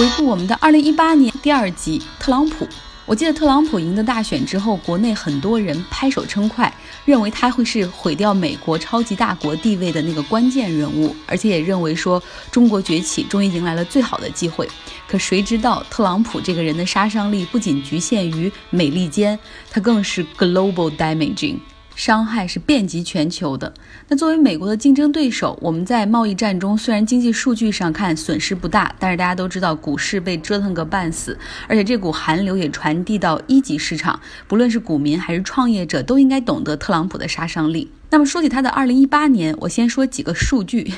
回顾我们的二零一八年第二集，特朗普。我记得特朗普赢得大选之后，国内很多人拍手称快，认为他会是毁掉美国超级大国地位的那个关键人物，而且也认为说中国崛起终于迎来了最好的机会。可谁知道特朗普这个人的杀伤力不仅局限于美利坚，他更是 global damaging。伤害是遍及全球的。那作为美国的竞争对手，我们在贸易战中虽然经济数据上看损失不大，但是大家都知道股市被折腾个半死，而且这股寒流也传递到一级市场。不论是股民还是创业者，都应该懂得特朗普的杀伤力。那么说起他的2018年，我先说几个数据。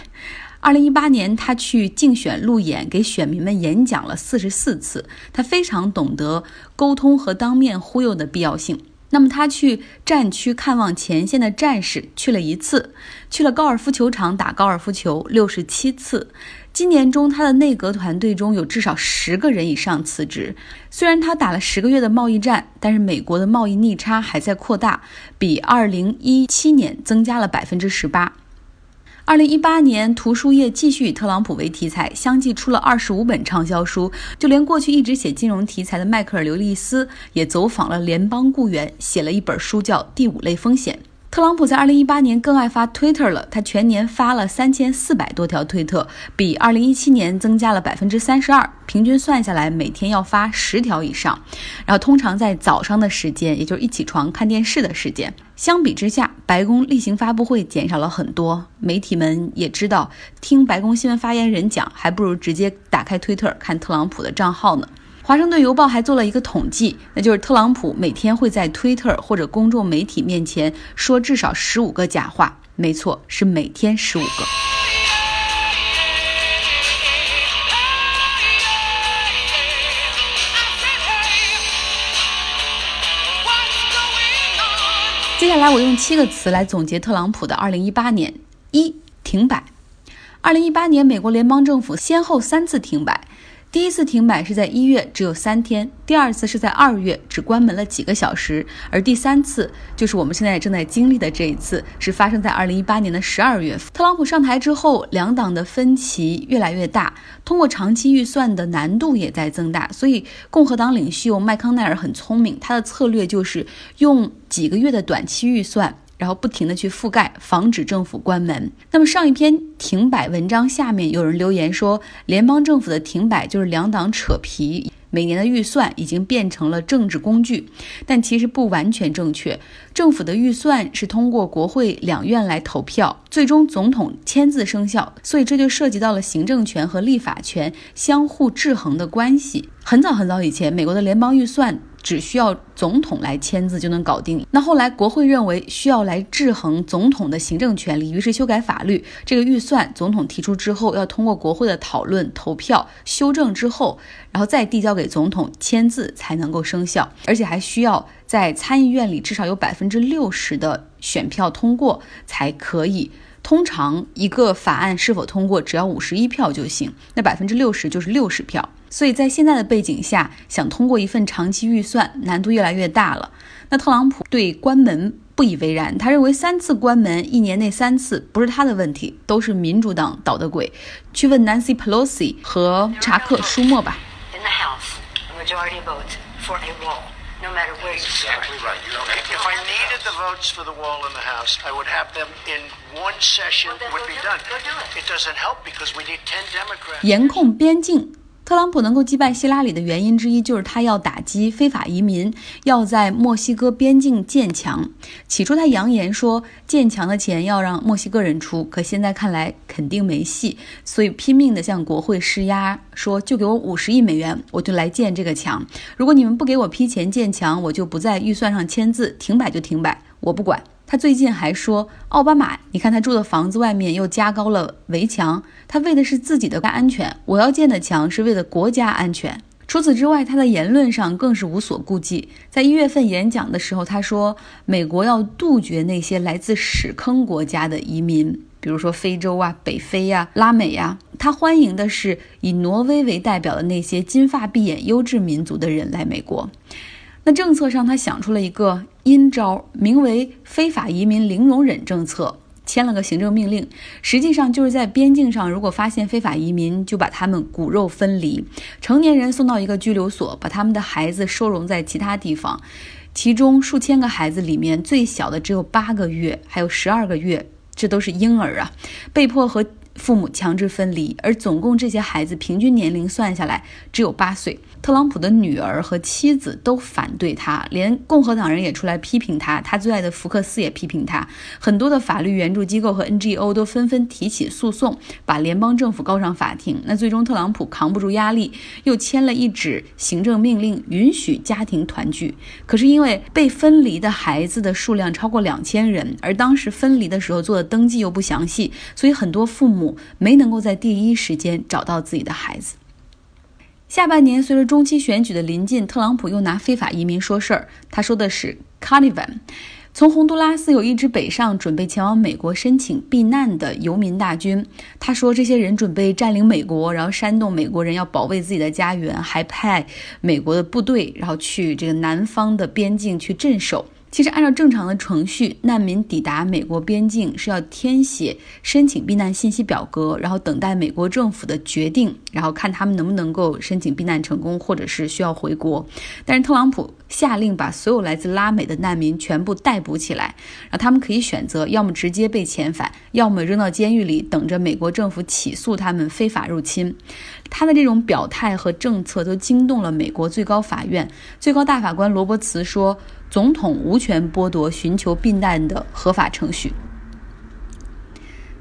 2018年他去竞选路演，给选民们演讲了44次，他非常懂得沟通和当面忽悠的必要性。那么他去战区看望前线的战士去了一次，去了高尔夫球场打高尔夫球六十七次。今年中他的内阁团队中有至少十个人以上辞职。虽然他打了十个月的贸易战，但是美国的贸易逆差还在扩大，比二零一七年增加了百分之十八。二零一八年，图书业继续以特朗普为题材，相继出了二十五本畅销书。就连过去一直写金融题材的迈克尔·刘易斯，也走访了联邦雇员，写了一本书叫《第五类风险》。特朗普在二零一八年更爱发 Twitter 了，他全年发了三千四百多条推特，比二零一七年增加了百分之三十二，平均算下来每天要发十条以上。然后通常在早上的时间，也就是一起床看电视的时间。相比之下，白宫例行发布会减少了很多，媒体们也知道，听白宫新闻发言人讲，还不如直接打开推特看特朗普的账号呢。华盛顿邮报还做了一个统计，那就是特朗普每天会在推特或者公众媒体面前说至少十五个假话。没错，是每天十五个。接下来我用七个词来总结特朗普的二零一八年：一、停摆。二零一八年，美国联邦政府先后三次停摆。第一次停摆是在一月，只有三天；第二次是在二月，只关门了几个小时；而第三次就是我们现在正在经历的这一次，是发生在二零一八年的十二月。特朗普上台之后，两党的分歧越来越大，通过长期预算的难度也在增大。所以，共和党领袖麦康奈尔很聪明，他的策略就是用几个月的短期预算。然后不停的去覆盖，防止政府关门。那么上一篇停摆文章下面有人留言说，联邦政府的停摆就是两党扯皮，每年的预算已经变成了政治工具。但其实不完全正确，政府的预算是通过国会两院来投票，最终总统签字生效。所以这就涉及到了行政权和立法权相互制衡的关系。很早很早以前，美国的联邦预算。只需要总统来签字就能搞定。那后来国会认为需要来制衡总统的行政权力，于是修改法律。这个预算总统提出之后，要通过国会的讨论、投票、修正之后，然后再递交给总统签字才能够生效，而且还需要在参议院里至少有百分之六十的选票通过才可以。通常一个法案是否通过，只要五十一票就行，那百分之六十就是六十票。所以在现在的背景下，想通过一份长期预算难度越来越大了。那特朗普对关门不以为然，他认为三次关门，一年内三次不是他的问题，都是民主党捣的鬼。去问 Nancy Pelosi 和查克·舒默吧。no matter where you Exactly right. You don't have If I needed the votes for the wall in the House, I would have them in one session, Well, would be done. Go do it. It doesn't help because we need 10 Democrats. 严控边境 特朗普能够击败希拉里的原因之一，就是他要打击非法移民，要在墨西哥边境建墙。起初他扬言说建墙的钱要让墨西哥人出，可现在看来肯定没戏，所以拼命的向国会施压，说就给我五十亿美元，我就来建这个墙。如果你们不给我批钱建墙，我就不在预算上签字，停摆就停摆，我不管。他最近还说，奥巴马，你看他住的房子外面又加高了围墙，他为的是自己的安全。我要建的墙是为了国家安全。除此之外，他的言论上更是无所顾忌。在一月份演讲的时候，他说，美国要杜绝那些来自屎坑国家的移民，比如说非洲啊、北非呀、拉美呀。他欢迎的是以挪威为代表的那些金发碧眼、优质民族的人来美国。那政策上，他想出了一个阴招，名为“非法移民零容忍政策”，签了个行政命令，实际上就是在边境上，如果发现非法移民，就把他们骨肉分离，成年人送到一个拘留所，把他们的孩子收容在其他地方。其中数千个孩子里面，最小的只有八个月，还有十二个月，这都是婴儿啊，被迫和。父母强制分离，而总共这些孩子平均年龄算下来只有八岁。特朗普的女儿和妻子都反对他，连共和党人也出来批评他。他最爱的福克斯也批评他。很多的法律援助机构和 NGO 都纷纷提起诉讼，把联邦政府告上法庭。那最终特朗普扛不住压力，又签了一纸行政命令，允许家庭团聚。可是因为被分离的孩子的数量超过两千人，而当时分离的时候做的登记又不详细，所以很多父母没能够在第一时间找到自己的孩子。下半年，随着中期选举的临近，特朗普又拿非法移民说事儿。他说的是 Canivan，从洪都拉斯有一支北上准备前往美国申请避难的游民大军。他说，这些人准备占领美国，然后煽动美国人要保卫自己的家园，还派美国的部队，然后去这个南方的边境去镇守。其实，按照正常的程序，难民抵达美国边境是要填写申请避难信息表格，然后等待美国政府的决定，然后看他们能不能够申请避难成功，或者是需要回国。但是特朗普下令把所有来自拉美的难民全部逮捕起来，然后他们可以选择要么直接被遣返，要么扔到监狱里等着美国政府起诉他们非法入侵。他的这种表态和政策都惊动了美国最高法院最高大法官罗伯茨说。总统无权剥夺寻求避难的合法程序。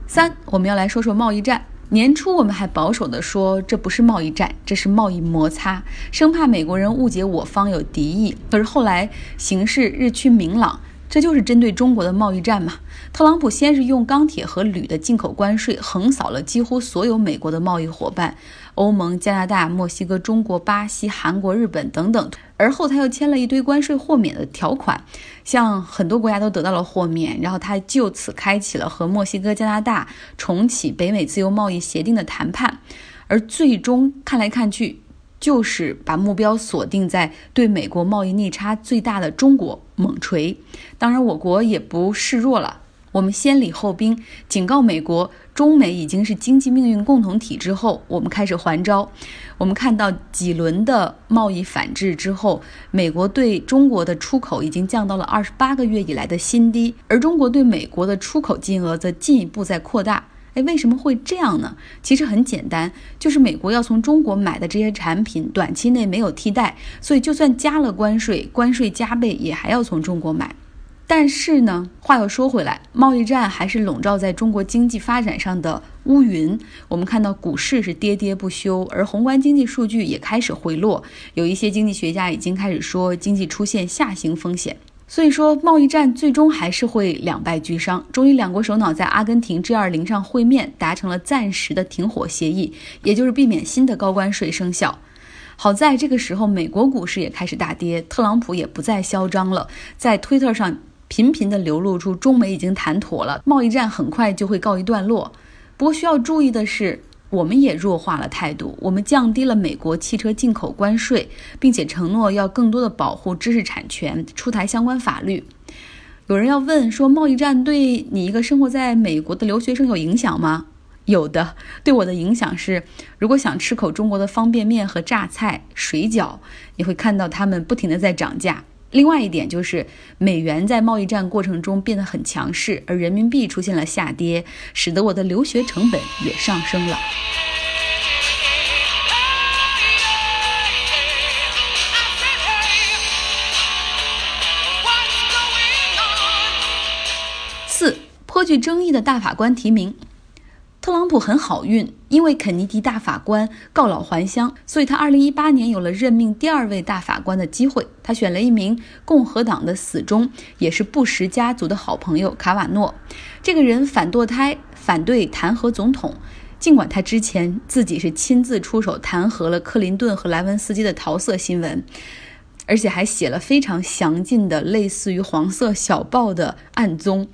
三，我们要来说说贸易战。年初我们还保守地说这不是贸易战，这是贸易摩擦，生怕美国人误解我方有敌意。可是后来形势日趋明朗。这就是针对中国的贸易战嘛？特朗普先是用钢铁和铝的进口关税横扫了几乎所有美国的贸易伙伴，欧盟、加拿大、墨西哥、中国、巴西、韩国、日本等等。而后他又签了一堆关税豁免的条款，像很多国家都得到了豁免，然后他就此开启了和墨西哥、加拿大重启北美自由贸易协定的谈判，而最终看来看去。就是把目标锁定在对美国贸易逆差最大的中国猛锤，当然我国也不示弱了。我们先礼后兵，警告美国，中美已经是经济命运共同体之后，我们开始还招。我们看到几轮的贸易反制之后，美国对中国的出口已经降到了二十八个月以来的新低，而中国对美国的出口金额则进一步在扩大。哎，为什么会这样呢？其实很简单，就是美国要从中国买的这些产品，短期内没有替代，所以就算加了关税，关税加倍也还要从中国买。但是呢，话又说回来，贸易战还是笼罩在中国经济发展上的乌云。我们看到股市是跌跌不休，而宏观经济数据也开始回落，有一些经济学家已经开始说经济出现下行风险。所以说，贸易战最终还是会两败俱伤。终于，两国首脑在阿根廷 G20 上会面，达成了暂时的停火协议，也就是避免新的高关税生效。好在这个时候，美国股市也开始大跌，特朗普也不再嚣张了，在推特上频频地流露出中美已经谈妥了，贸易战很快就会告一段落。不过需要注意的是。我们也弱化了态度，我们降低了美国汽车进口关税，并且承诺要更多的保护知识产权，出台相关法律。有人要问说，贸易战对你一个生活在美国的留学生有影响吗？有的，对我的影响是，如果想吃口中国的方便面和榨菜、水饺，你会看到他们不停的在涨价。另外一点就是，美元在贸易战过程中变得很强势，而人民币出现了下跌，使得我的留学成本也上升了。四，颇具争议的大法官提名。特朗普很好运，因为肯尼迪大法官告老还乡，所以他2018年有了任命第二位大法官的机会。他选了一名共和党的死忠，也是布什家族的好朋友卡瓦诺。这个人反堕胎，反对弹劾总统，尽管他之前自己是亲自出手弹劾了克林顿和莱文斯基的桃色新闻，而且还写了非常详尽的类似于黄色小报的案宗。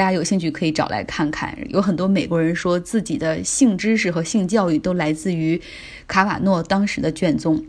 大家有兴趣可以找来看看，有很多美国人说自己的性知识和性教育都来自于卡瓦诺当时的卷宗。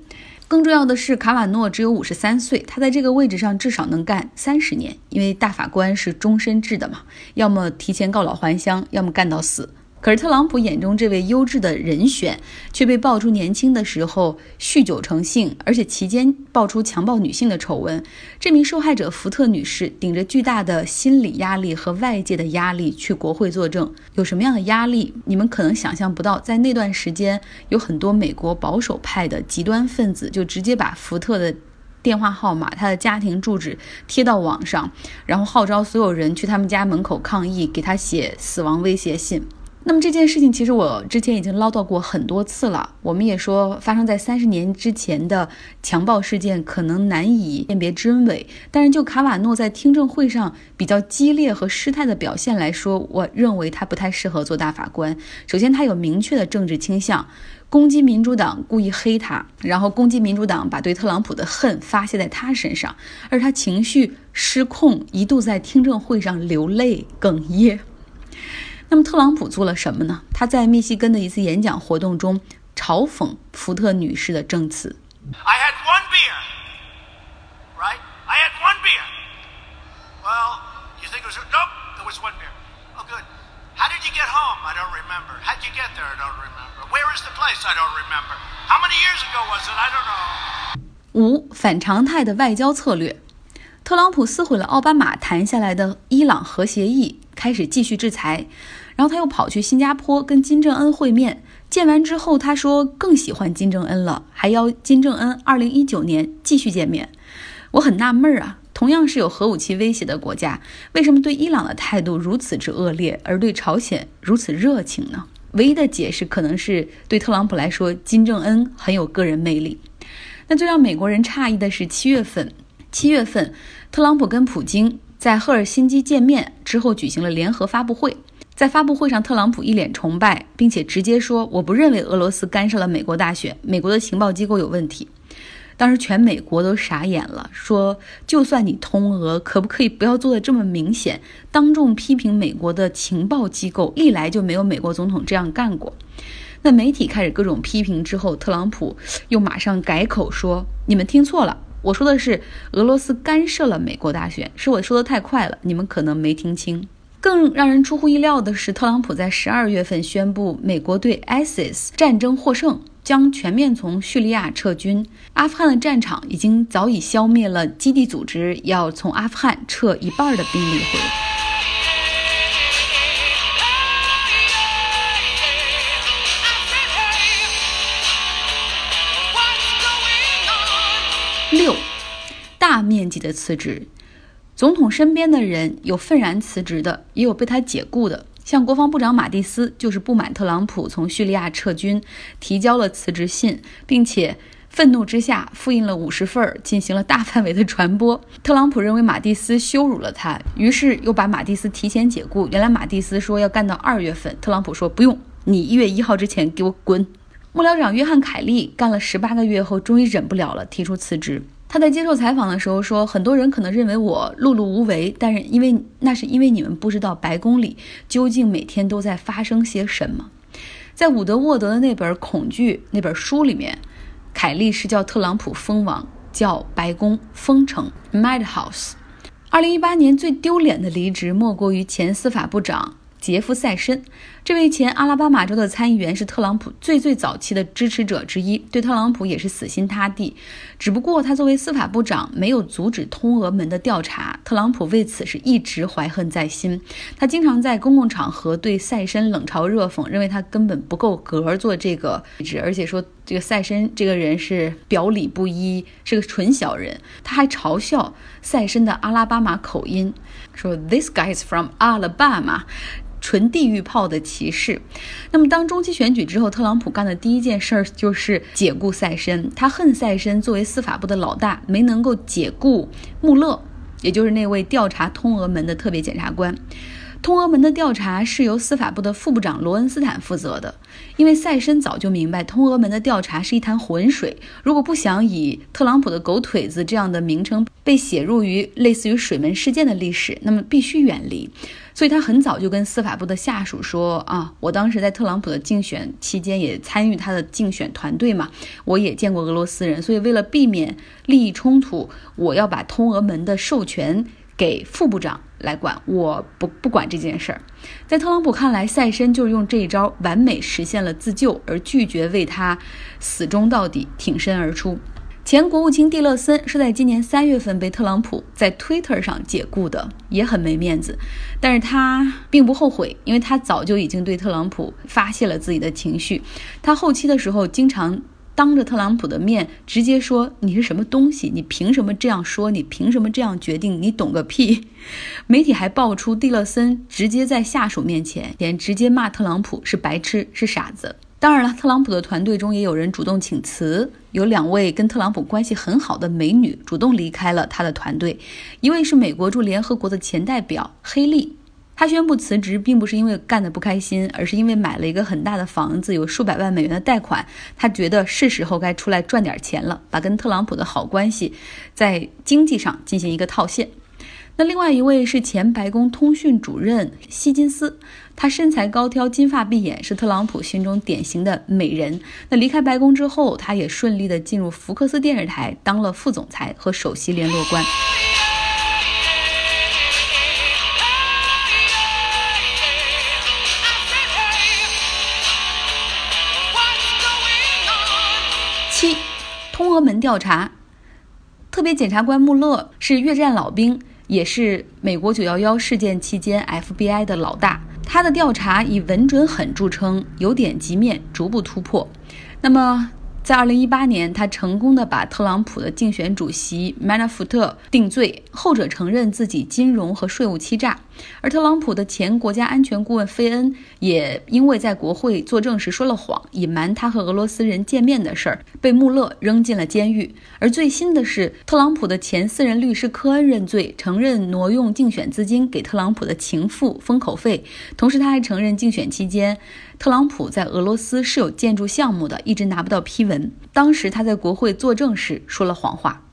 更重要的是，卡瓦诺只有五十三岁，他在这个位置上至少能干三十年，因为大法官是终身制的嘛，要么提前告老还乡，要么干到死。可是特朗普眼中这位优质的人选，却被爆出年轻的时候酗酒成性，而且期间爆出强暴女性的丑闻。这名受害者福特女士顶着巨大的心理压力和外界的压力去国会作证，有什么样的压力？你们可能想象不到。在那段时间，有很多美国保守派的极端分子就直接把福特的电话号码、他的家庭住址贴到网上，然后号召所有人去他们家门口抗议，给他写死亡威胁信。那么这件事情，其实我之前已经唠叨过很多次了。我们也说，发生在三十年之前的强暴事件可能难以辨别真伪，但是就卡瓦诺在听证会上比较激烈和失态的表现来说，我认为他不太适合做大法官。首先，他有明确的政治倾向，攻击民主党，故意黑他，然后攻击民主党，把对特朗普的恨发泄在他身上，而他情绪失控，一度在听证会上流泪哽咽。那么特朗普做了什么呢？他在密西根的一次演讲活动中嘲讽福特女士的证词。I had one beer, right? I had one beer. Well, you think it was nope? It was one beer. Oh, good. How did you get home? I don't remember. How'd you get there? I don't remember. Where is the place? I don't remember. How many years ago was it? I don't know. 五反常态的外交策略。特朗普撕毁了奥巴马谈下来的伊朗核协议，开始继续制裁。然后他又跑去新加坡跟金正恩会面，见完之后他说更喜欢金正恩了，还邀金正恩二零一九年继续见面。我很纳闷啊，同样是有核武器威胁的国家，为什么对伊朗的态度如此之恶劣，而对朝鲜如此热情呢？唯一的解释可能是对特朗普来说，金正恩很有个人魅力。那最让美国人诧异的是，七月份，七月份，特朗普跟普京在赫尔辛基见面之后举行了联合发布会。在发布会上，特朗普一脸崇拜，并且直接说：“我不认为俄罗斯干涉了美国大选，美国的情报机构有问题。”当时全美国都傻眼了，说：“就算你通俄，可不可以不要做的这么明显？当众批评美国的情报机构，历来就没有美国总统这样干过。”那媒体开始各种批评之后，特朗普又马上改口说：“你们听错了，我说的是俄罗斯干涉了美国大选，是我说的太快了，你们可能没听清。”更让人出乎意料的是，特朗普在十二月份宣布，美国对 ISIS 战争获胜，将全面从叙利亚撤军。阿富汗的战场已经早已消灭了基地组织，要从阿富汗撤一半的兵力回六，大面积的辞职。总统身边的人有愤然辞职的，也有被他解雇的。像国防部长马蒂斯就是不满特朗普从叙利亚撤军，提交了辞职信，并且愤怒之下复印了五十份，进行了大范围的传播。特朗普认为马蒂斯羞辱了他，于是又把马蒂斯提前解雇。原来马蒂斯说要干到二月份，特朗普说不用，你一月一号之前给我滚。幕僚长约翰凯利干了十八个月后，终于忍不了了，提出辞职。他在接受采访的时候说：“很多人可能认为我碌碌无为，但是因为那是因为你们不知道白宫里究竟每天都在发生些什么。”在伍德沃德的那本《恐惧》那本书里面，凯利是叫特朗普封王，叫白宫封城 （Mad House）。二零一八年最丢脸的离职，莫过于前司法部长。杰夫·塞申，这位前阿拉巴马州的参议员是特朗普最最早期的支持者之一，对特朗普也是死心塌地。只不过他作为司法部长，没有阻止通俄门的调查，特朗普为此是一直怀恨在心。他经常在公共场合对塞申冷嘲热讽，认为他根本不够格做这个位置，而且说这个塞申这个人是表里不一，是个纯小人。他还嘲笑塞申的阿拉巴马口音，说 This guy is from Alabama。纯地域炮的歧视。那么，当中期选举之后，特朗普干的第一件事儿就是解雇塞申。他恨塞申作为司法部的老大，没能够解雇穆勒，也就是那位调查通俄门的特别检察官。通俄门的调查是由司法部的副部长罗恩斯坦负责的，因为塞申早就明白通俄门的调查是一潭浑水，如果不想以特朗普的狗腿子这样的名称被写入于类似于水门事件的历史，那么必须远离。所以他很早就跟司法部的下属说啊，我当时在特朗普的竞选期间也参与他的竞选团队嘛，我也见过俄罗斯人，所以为了避免利益冲突，我要把通俄门的授权给副部长来管，我不不管这件事儿。在特朗普看来，赛申就是用这一招完美实现了自救，而拒绝为他死忠到底，挺身而出。前国务卿蒂勒森是在今年三月份被特朗普在 Twitter 上解雇的，也很没面子。但是他并不后悔，因为他早就已经对特朗普发泄了自己的情绪。他后期的时候经常当着特朗普的面直接说：“你是什么东西？你凭什么这样说？你凭什么这样决定？你懂个屁！”媒体还爆出蒂勒森直接在下属面前连直接骂特朗普是白痴，是傻子。当然了，特朗普的团队中也有人主动请辞，有两位跟特朗普关系很好的美女主动离开了他的团队。一位是美国驻联合国的前代表黑利，他宣布辞职，并不是因为干得不开心，而是因为买了一个很大的房子，有数百万美元的贷款，他觉得是时候该出来赚点钱了，把跟特朗普的好关系在经济上进行一个套现。那另外一位是前白宫通讯主任希金斯，他身材高挑，金发碧眼，是特朗普心中典型的美人。那离开白宫之后，他也顺利的进入福克斯电视台当了副总裁和首席联络官。七，通俄门调查，特别检察官穆勒是越战老兵。也是美国九幺幺事件期间 FBI 的老大，他的调查以稳准狠著称，由点及面，逐步突破。那么。在二零一八年，他成功的把特朗普的竞选主席曼纳福特定罪，后者承认自己金融和税务欺诈，而特朗普的前国家安全顾问费恩也因为在国会作证时说了谎，隐瞒他和俄罗斯人见面的事儿，被穆勒扔进了监狱。而最新的是，特朗普的前私人律师科恩认罪，承认挪用竞选资金给特朗普的情妇封口费，同时他还承认竞选期间。特朗普在俄罗斯是有建筑项目的，一直拿不到批文。当时他在国会作证时说了谎话。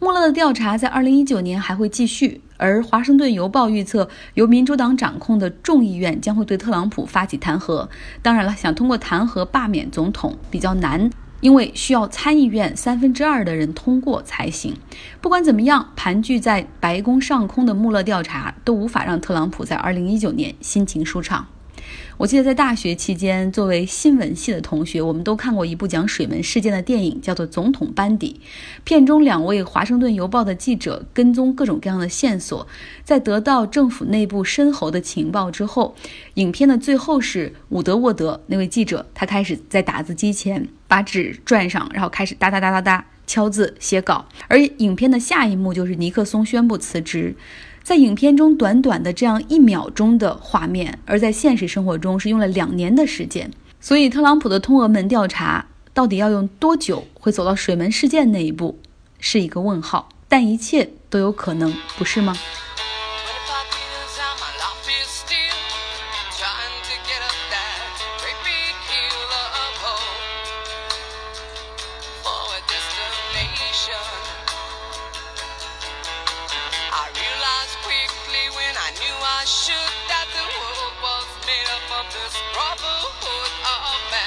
穆勒的调查在二零一九年还会继续，而《华盛顿邮报》预测，由民主党掌控的众议院将会对特朗普发起弹劾。当然了，想通过弹劾罢免总统比较难，因为需要参议院三分之二的人通过才行。不管怎么样，盘踞在白宫上空的穆勒调查都无法让特朗普在2019年心情舒畅。我记得在大学期间，作为新闻系的同学，我们都看过一部讲水门事件的电影，叫做《总统班底》。片中两位《华盛顿邮报》的记者跟踪各种各样的线索，在得到政府内部深厚的情报之后，影片的最后是伍德沃德那位记者，他开始在打字机前把纸转上，然后开始哒哒哒哒哒敲字写稿。而影片的下一幕就是尼克松宣布辞职。在影片中，短短的这样一秒钟的画面，而在现实生活中是用了两年的时间。所以，特朗普的通俄门调查到底要用多久，会走到水门事件那一步，是一个问号。但一切都有可能，不是吗？Texas brotherhood of man.